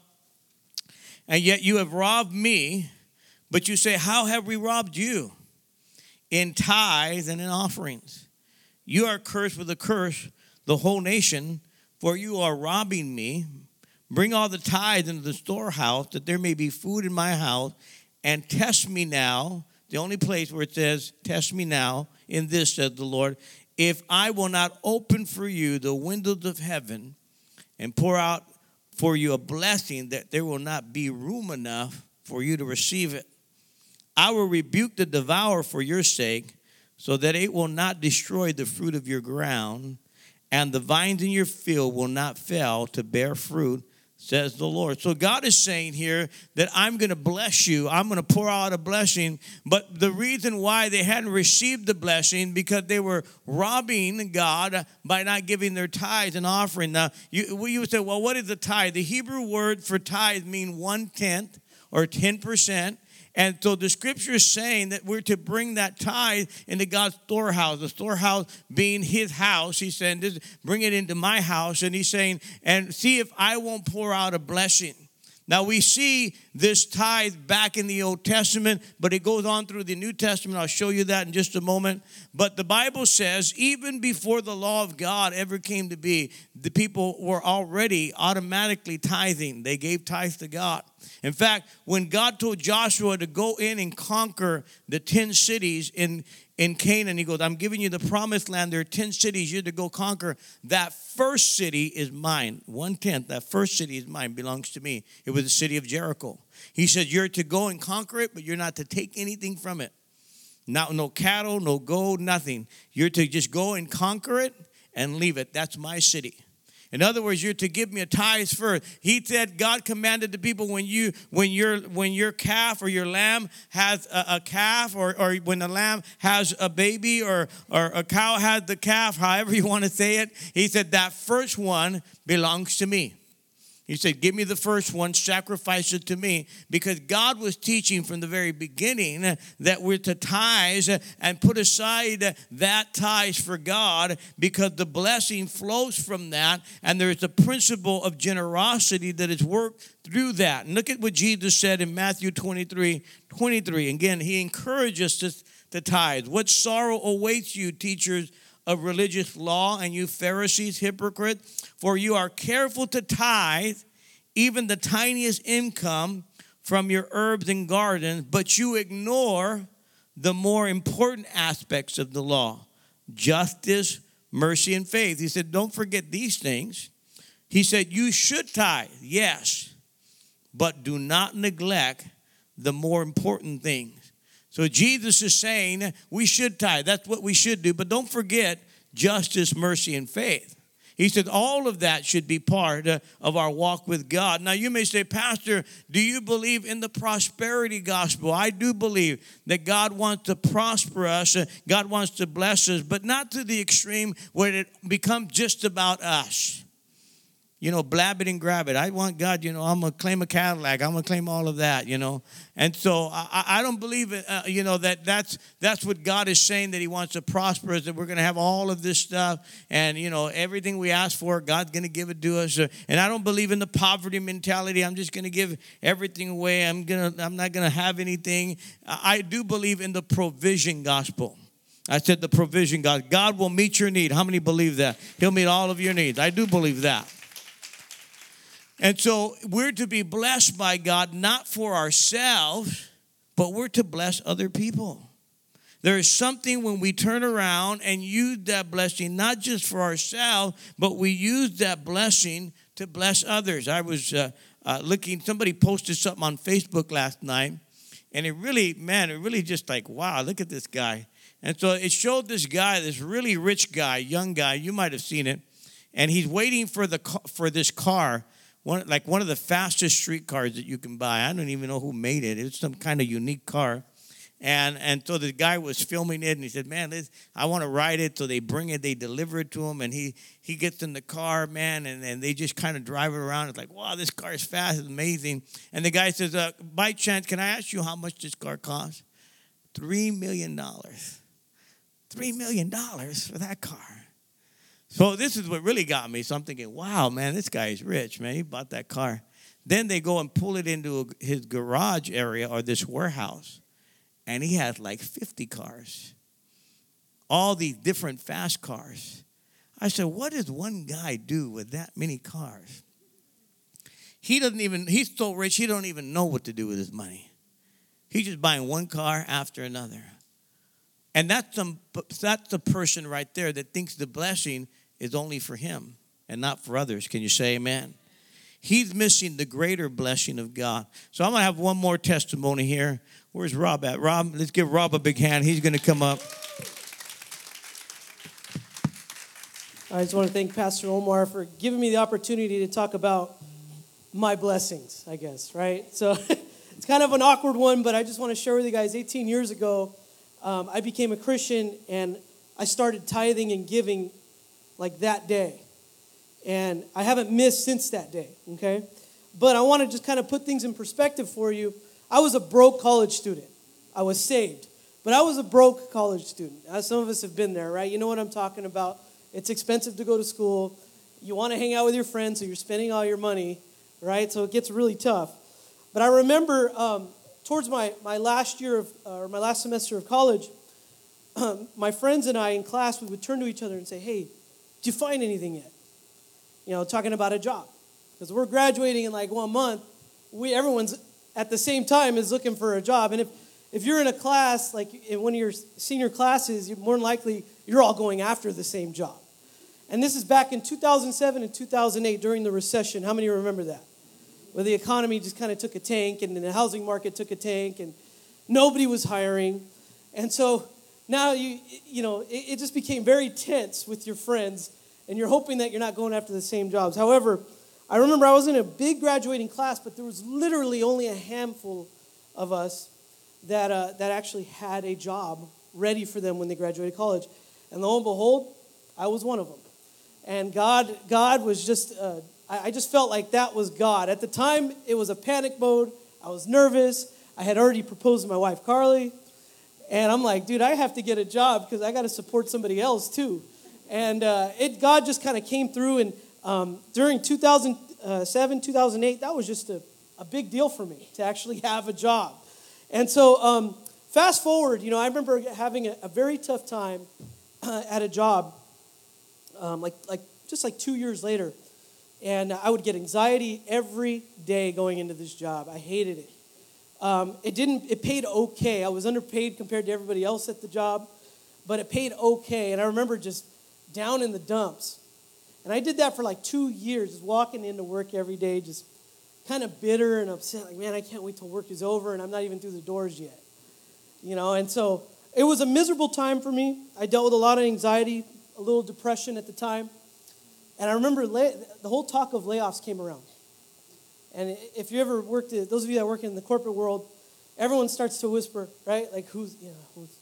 B: And yet you have robbed me. But you say, How have we robbed you? In tithes and in offerings. You are cursed with a curse the whole nation, for you are robbing me. Bring all the tithes into the storehouse, that there may be food in my house, and test me now. The only place where it says, Test me now, in this, says the Lord, if I will not open for you the windows of heaven and pour out for you a blessing that there will not be room enough for you to receive it. I will rebuke the devourer for your sake, so that it will not destroy the fruit of your ground and the vines in your field will not fail to bear fruit, says the Lord. So God is saying here that I'm going to bless you. I'm going to pour out a blessing. But the reason why they hadn't received the blessing because they were robbing God by not giving their tithes and offering. Now you would say, well, what is the tithe? The Hebrew word for tithe mean one tenth or ten percent. And so the scripture is saying that we're to bring that tithe into God's storehouse, the storehouse being his house. He's saying, bring it into my house. And he's saying, and see if I won't pour out a blessing. Now we see this tithe back in the Old Testament, but it goes on through the New Testament. I'll show you that in just a moment. But the Bible says, even before the law of God ever came to be, the people were already automatically tithing. They gave tithes to God. In fact, when God told Joshua to go in and conquer the 10 cities in, in Canaan, he goes, I'm giving you the promised land. There are 10 cities you're to go conquer. That first city is mine. One tenth, that first city is mine, belongs to me. It was the city of Jericho. He said, You're to go and conquer it, but you're not to take anything from it. Not, no cattle, no gold, nothing. You're to just go and conquer it and leave it. That's my city. In other words, you're to give me a tithe first. He said God commanded the people when you when your when your calf or your lamb has a, a calf or, or when the lamb has a baby or or a cow has the calf, however you want to say it, he said that first one belongs to me. He said, Give me the first one, sacrifice it to me. Because God was teaching from the very beginning that we're to tithe and put aside that tithe for God because the blessing flows from that. And there's a principle of generosity that is worked through that. And look at what Jesus said in Matthew 23 23. Again, he encourages us to tithe. What sorrow awaits you, teachers of religious law and you Pharisees, hypocrite, for you are careful to tithe even the tiniest income from your herbs and gardens, but you ignore the more important aspects of the law justice, mercy, and faith. He said, Don't forget these things. He said, You should tithe, yes, but do not neglect the more important things. So Jesus is saying we should tithe. That's what we should do. But don't forget justice, mercy, and faith. He said all of that should be part uh, of our walk with God. Now, you may say, Pastor, do you believe in the prosperity gospel? I do believe that God wants to prosper us, uh, God wants to bless us, but not to the extreme where it becomes just about us you know, blab it and grab it. I want God, you know, I'm going to claim a Cadillac. I'm going to claim all of that, you know. And so I, I don't believe, it, uh, you know, that that's, that's what God is saying that he wants to prosper us, that we're going to have all of this stuff. And, you know, everything we ask for, God's going to give it to us. And I don't believe in the poverty mentality. I'm just going to give everything away. I'm, gonna, I'm not going to have anything. I do believe in the provision gospel. I said the provision God. God will meet your need. How many believe that? He'll meet all of your needs. I do believe that. And so we're to be blessed by God not for ourselves, but we're to bless other people. There is something when we turn around and use that blessing, not just for ourselves, but we use that blessing to bless others. I was uh, uh, looking, somebody posted something on Facebook last night, and it really, man, it really just like, wow, look at this guy. And so it showed this guy, this really rich guy, young guy, you might have seen it, and he's waiting for the for this car one like one of the fastest street cars that you can buy. I don't even know who made it. It's some kind of unique car. And and so the guy was filming it, and he said, "Man, I want to ride it." So they bring it, they deliver it to him, and he he gets in the car, man, and, and they just kind of drive it around. It's like, wow, this car is fast, it's amazing. And the guy says, uh, "By chance, can I ask you how much this car costs?" Three million dollars. Three million dollars for that car. So this is what really got me. So I'm thinking, wow, man, this guy is rich, man. He bought that car. Then they go and pull it into his garage area or this warehouse and he has like 50 cars, all these different fast cars. I said, What does one guy do with that many cars? He doesn't even, he's so rich, he don't even know what to do with his money. He's just buying one car after another. And that's, some, that's the person right there that thinks the blessing is only for him and not for others. Can you say amen? He's missing the greater blessing of God. So I'm going to have one more testimony here Where's Rob at? Rob, let's give Rob a big hand. He's going to come up.
D: I just want to thank Pastor Omar for giving me the opportunity to talk about my blessings, I guess, right? So (laughs) it's kind of an awkward one, but I just want to share with you guys 18 years ago, um, I became a Christian and I started tithing and giving like that day. And I haven't missed since that day, okay? But I want to just kind of put things in perspective for you. I was a broke college student. I was saved, but I was a broke college student. As some of us have been there, right? You know what I'm talking about. It's expensive to go to school. You want to hang out with your friends, so you're spending all your money, right? So it gets really tough. But I remember um, towards my, my last year of, uh, or my last semester of college, um, (clears throat) my friends and I in class, we would turn to each other and say, hey, did you find anything yet? You know, talking about a job. Because we're graduating in like one month. We, everyone's at the same time is looking for a job. And if, if you're in a class, like in one of your senior classes, you're more than likely you're all going after the same job. And this is back in 2007 and 2008 during the recession. How many remember that? Where the economy just kind of took a tank and the housing market took a tank and nobody was hiring. And so now you, you know, it, it just became very tense with your friends and you're hoping that you're not going after the same jobs. However, I remember I was in a big graduating class, but there was literally only a handful of us that, uh, that actually had a job ready for them when they graduated college. And lo and behold, I was one of them. And God, God was just, uh, I, I just felt like that was God. At the time, it was a panic mode. I was nervous. I had already proposed to my wife, Carly. And I'm like, dude, I have to get a job because I got to support somebody else too. And uh, it, God just kind of came through and um, during 2007, 2008, that was just a, a big deal for me to actually (laughs) have a job. And so, um, fast forward, you know, I remember having a, a very tough time uh, at a job, um, like, like just like two years later. And I would get anxiety every day going into this job. I hated it. Um, it didn't. It paid okay. I was underpaid compared to everybody else at the job, but it paid okay. And I remember just down in the dumps, and I did that for like two years, just walking into work every day, just kind of bitter and upset. Like, man, I can't wait till work is over, and I'm not even through the doors yet. You know, and so it was a miserable time for me. I dealt with a lot of anxiety, a little depression at the time. And I remember lay, the whole talk of layoffs came around. And if you ever worked, those of you that work in the corporate world, everyone starts to whisper, right? Like, who's, you know, who's,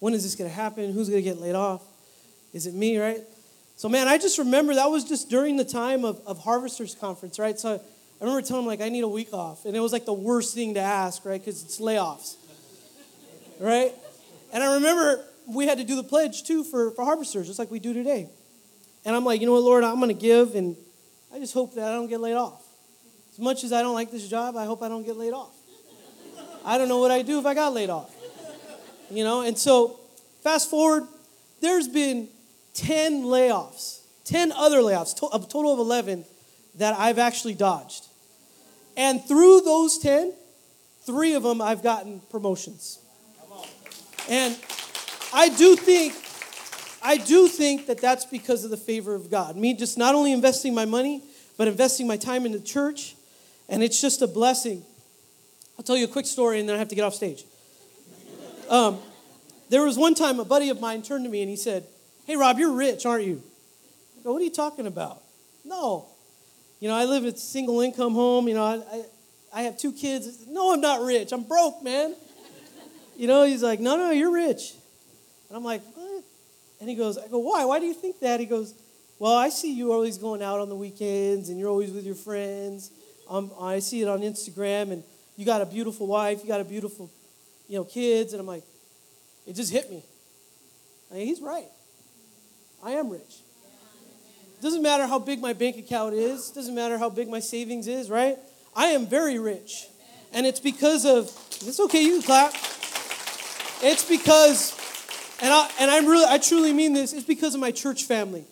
D: when is this going to happen? Who's going to get laid off? Is it me, right? So, man, I just remember that was just during the time of, of Harvesters Conference, right? So I remember telling him, like, I need a week off. And it was like the worst thing to ask, right? Because it's layoffs, right? And I remember we had to do the pledge, too, for, for Harvesters, just like we do today. And I'm like, you know what, Lord, I'm going to give, and I just hope that I don't get laid off. As much as I don't like this job, I hope I don't get laid off. I don't know what I'd do if I got laid off. You know, and so fast forward, there's been 10 layoffs, 10 other layoffs, a total of 11 that I've actually dodged. And through those 10, three of them I've gotten promotions. And I do think I do think that that's because of the favor of God. Me just not only investing my money, but investing my time in the church, and it's just a blessing. I'll tell you a quick story and then I have to get off stage. Um, there was one time a buddy of mine turned to me and he said, Hey, Rob, you're rich, aren't you? I go, What are you talking about? No. You know, I live at a single income home. You know, I, I, I have two kids. No, I'm not rich. I'm broke, man. You know, he's like, no, no, you're rich. And I'm like, what? And he goes, I go, why? Why do you think that? He goes, well, I see you always going out on the weekends and you're always with your friends. Um, I see it on Instagram and you got a beautiful wife, you got a beautiful, you know, kids. And I'm like, it just hit me. I mean, he's right. I am rich. Doesn't matter how big my bank account is, doesn't matter how big my savings is, right? I am very rich. And it's because of, it's okay, you clap. It's because, and I and I'm really I truly mean this, it's because of my church family.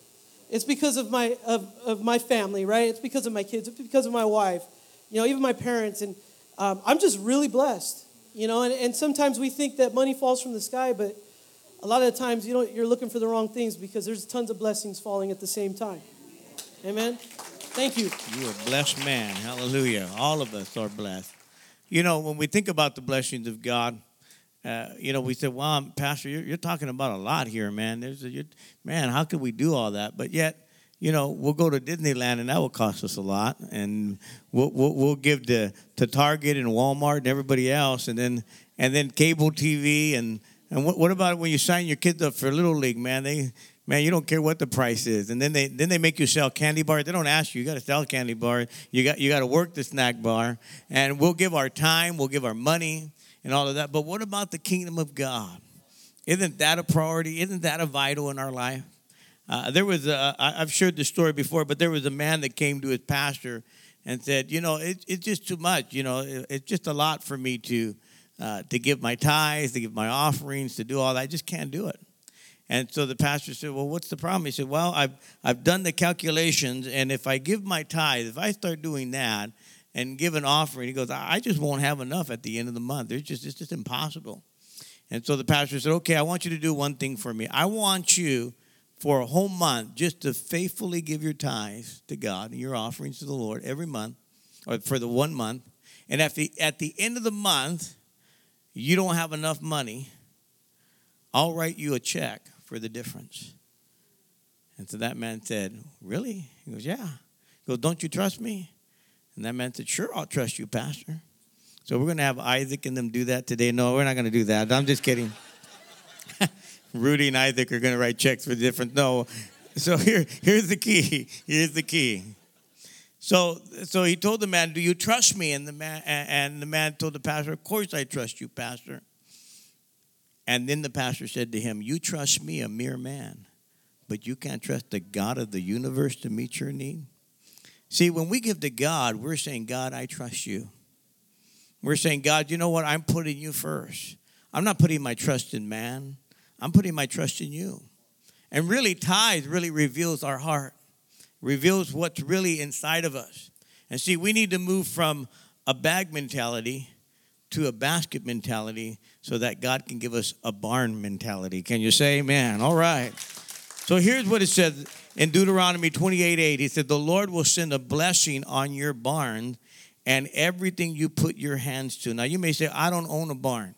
D: It's because of my of, of my family, right? It's because of my kids, it's because of my wife, you know, even my parents. And um, I'm just really blessed. You know, and, and sometimes we think that money falls from the sky, but a lot of the times you know you're looking for the wrong things because there's tons of blessings falling at the same time. Amen. Thank you.
B: You're a blessed man. Hallelujah. All of us are blessed. You know, when we think about the blessings of God, uh, you know, we said, "Well, Pastor, you're, you're, talking about a lot here, man. There's a, man, how could we do all that?" But yet, you know, we'll go to Disneyland and that will cost us a lot, and we'll, we'll, we'll give to to Target and Walmart and everybody else, and then and then cable TV and and what, what about when you sign your kids up for Little League, man? They man, you don't care what the price is, and then they then they make you sell candy bars. They don't ask you; you got to sell candy bar. You got you got to work the snack bar, and we'll give our time, we'll give our money and all of that. But what about the kingdom of God? Isn't that a priority? Isn't that a vital in our life? Uh, there was a, I've shared this story before, but there was a man that came to his pastor and said, you know, it, it's just too much. You know, it, it's just a lot for me to uh, to give my tithes, to give my offerings, to do all that. I just can't do it. And so the pastor said, Well, what's the problem? He said, Well, I've, I've done the calculations, and if I give my tithe, if I start doing that, and give an offering. He goes, I just won't have enough at the end of the month. It's just, it's just impossible. And so the pastor said, Okay, I want you to do one thing for me. I want you for a whole month just to faithfully give your tithes to God and your offerings to the Lord every month, or for the one month. And at the, at the end of the month, you don't have enough money, I'll write you a check for the difference. And so that man said, Really? He goes, Yeah. He goes, Don't you trust me? And that man said, Sure, I'll trust you, Pastor. So we're going to have Isaac and them do that today. No, we're not going to do that. I'm just kidding. (laughs) Rudy and Isaac are going to write checks for different. No. So here, here's the key. Here's the key. So, so he told the man, "Do you trust me?" And the man, and the man told the pastor, "Of course I trust you, pastor." And then the pastor said to him, "You trust me, a mere man, but you can't trust the God of the universe to meet your need." See, when we give to God, we're saying, God, I trust you. We're saying, God, you know what? I'm putting you first. I'm not putting my trust in man, I'm putting my trust in you. And really, tithe really reveals our heart, reveals what's really inside of us. And see, we need to move from a bag mentality to a basket mentality so that God can give us a barn mentality. Can you say amen? All right. So here's what it says in Deuteronomy 28 8, he said, The Lord will send a blessing on your barn and everything you put your hands to. Now, you may say, I don't own a barn.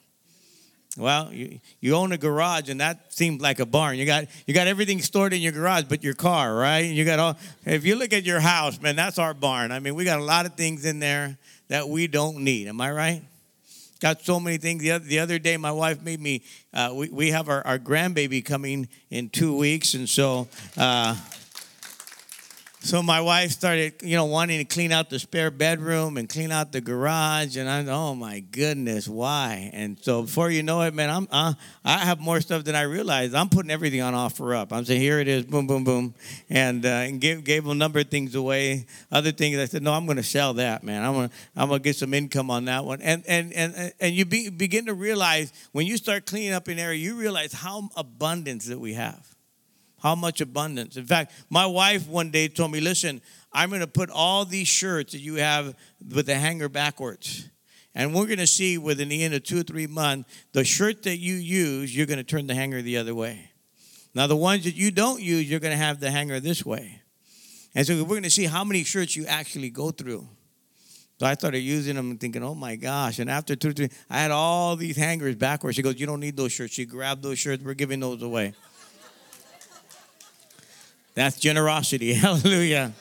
B: Well, you, you own a garage, and that seems like a barn. You got you got everything stored in your garage, but your car, right? You got all. If you look at your house, man, that's our barn. I mean, we got a lot of things in there that we don't need. Am I right? Got so many things. The other, the other day, my wife made me, uh, we, we have our, our grandbaby coming in two weeks. And so, uh, so my wife started, you know, wanting to clean out the spare bedroom and clean out the garage, and I, oh my goodness, why? And so before you know it, man, I'm, uh, I have more stuff than I realized. I'm putting everything on OfferUp. I'm saying, here it is, boom, boom, boom, and, uh, and gave, gave a number of things away. Other things, I said, no, I'm going to sell that, man. I'm to, I'm to get some income on that one. And and and and you be, begin to realize when you start cleaning up an area, you realize how abundance that we have how much abundance. In fact, my wife one day told me, listen, I'm going to put all these shirts that you have with the hanger backwards. And we're going to see within the end of two or three months, the shirt that you use, you're going to turn the hanger the other way. Now, the ones that you don't use, you're going to have the hanger this way. And so we're going to see how many shirts you actually go through. So I started using them and thinking, oh my gosh. And after two or three, I had all these hangers backwards. She goes, You don't need those shirts. She grabbed those shirts. We're giving those away. That's generosity. (laughs) Hallelujah.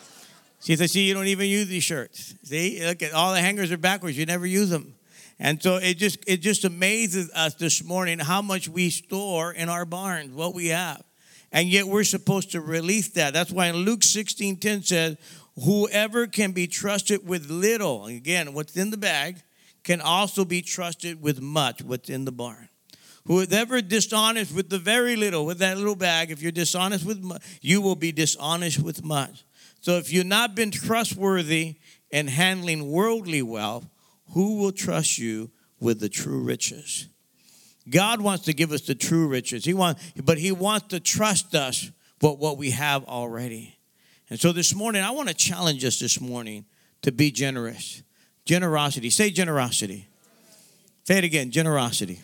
B: She said, see, you don't even use these shirts. See, look at all the hangers are backwards. You never use them. And so it just it just amazes us this morning how much we store in our barns, what we have. And yet we're supposed to release that. That's why Luke 16 10 says, Whoever can be trusted with little, again, what's in the bag, can also be trusted with much, what's in the barn. Whoever dishonest with the very little, with that little bag, if you're dishonest with much, you will be dishonest with much. So if you've not been trustworthy in handling worldly wealth, who will trust you with the true riches? God wants to give us the true riches. He wants, but He wants to trust us with what we have already. And so this morning, I want to challenge us this morning to be generous. Generosity. Say generosity. Say it again generosity.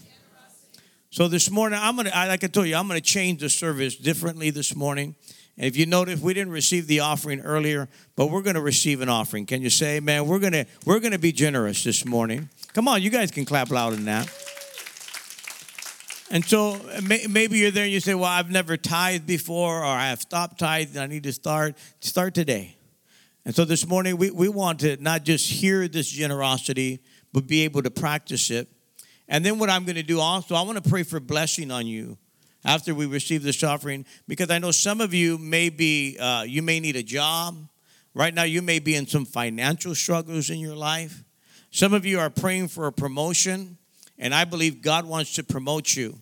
B: So this morning, I'm gonna, like I told you, I'm gonna change the service differently this morning. And if you notice, we didn't receive the offering earlier, but we're gonna receive an offering. Can you say, man, we're gonna we're gonna be generous this morning. Come on, you guys can clap louder than that. And so maybe you're there and you say, Well, I've never tithed before, or I have stopped tithing, I need to start. Start today. And so this morning, we, we want to not just hear this generosity, but be able to practice it. And then what I'm going to do also, I want to pray for blessing on you after we receive this offering, because I know some of you may be, uh, you may need a job. Right now, you may be in some financial struggles in your life. Some of you are praying for a promotion and I believe God wants to promote you.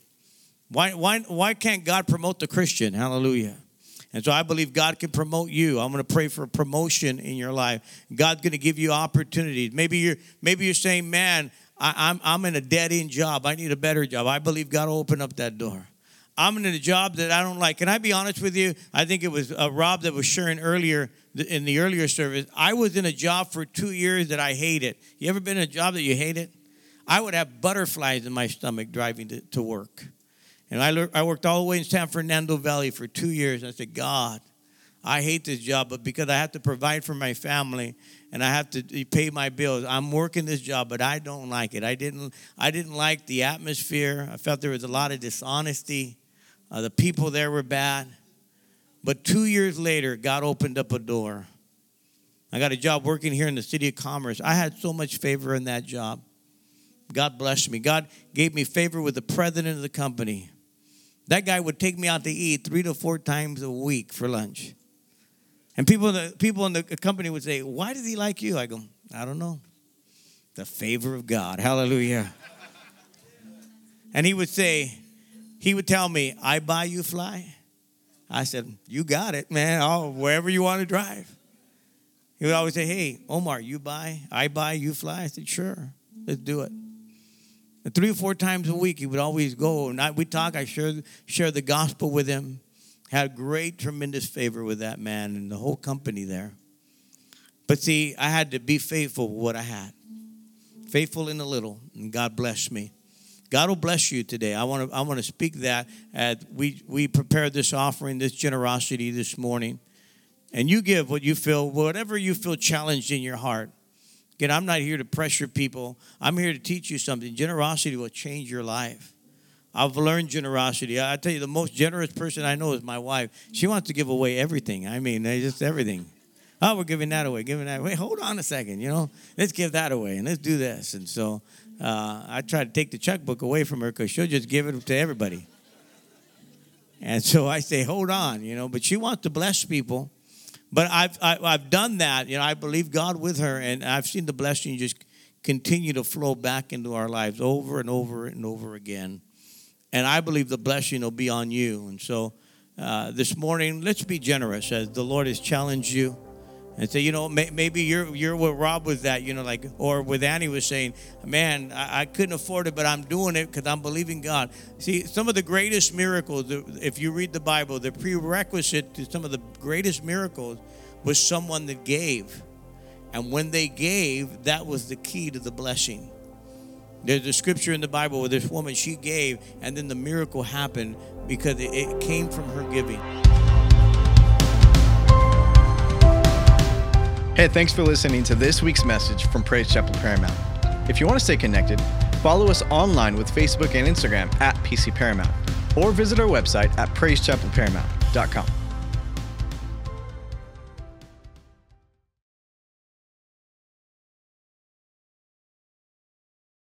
B: Why, why, why can't God promote the Christian? Hallelujah. And so I believe God can promote you. I'm going to pray for a promotion in your life. God's going to give you opportunities. Maybe you're maybe you're saying, "Man, I, am I'm, I'm in a dead end job. I need a better job." I believe God will open up that door. I'm in a job that I don't like. Can I be honest with you? I think it was uh, Rob that was sharing earlier in the earlier service. I was in a job for two years that I hated. You ever been in a job that you hated? I would have butterflies in my stomach driving to, to work. And I, I worked all the way in San Fernando Valley for two years. I said, God, I hate this job, but because I have to provide for my family and I have to pay my bills, I'm working this job, but I don't like it. I didn't, I didn't like the atmosphere. I felt there was a lot of dishonesty. Uh, the people there were bad. But two years later, God opened up a door. I got a job working here in the city of Commerce. I had so much favor in that job. God blessed me. God gave me favor with the president of the company. That guy would take me out to eat three to four times a week for lunch. And people, the, people in the company would say, Why does he like you? I go, I don't know. The favor of God. Hallelujah. and he would say, He would tell me, I buy you fly. I said, You got it, man. Oh, wherever you want to drive. He would always say, Hey, Omar, you buy, I buy, you fly. I said, Sure, let's do it. And three or four times a week, he would always go. And I, we talk, I share, share the gospel with him. Had great, tremendous favor with that man and the whole company there. But see, I had to be faithful with what I had. Faithful in the little, and God bless me. God will bless you today. I want to I want to speak that as we we prepare this offering, this generosity this morning. And you give what you feel, whatever you feel challenged in your heart. Again, I'm not here to pressure people. I'm here to teach you something. Generosity will change your life. I've learned generosity. I tell you, the most generous person I know is my wife. She wants to give away everything. I mean, just everything. Oh, we're giving that away, giving that away. Hold on a second, you know, let's give that away and let's do this. And so uh, I try to take the checkbook away from her because she'll just give it to everybody. And so I say, hold on, you know, but she wants to bless people. But I've, I, have i have done that. You know, I believe God with her, and I've seen the blessing just continue to flow back into our lives over and over and over again. And I believe the blessing will be on you. And so uh, this morning, let's be generous as the Lord has challenged you and say, you know, may, maybe you're you're what Rob was that, you know, like, or with Annie was saying, man, I, I couldn't afford it, but I'm doing it because I'm believing God. See, some of the greatest miracles, if you read the Bible, the prerequisite to some of the greatest miracles was someone that gave, and when they gave, that was the key to the blessing. There's a scripture in the Bible where this woman she gave, and then the miracle happened because it, came from her giving.
A: Hey, thanks for listening to this week's message from Praise Chapel Paramount. If you want to stay connected, follow us online with Facebook and Instagram at PC Paramount, or visit our website at praisechapelparamount.com.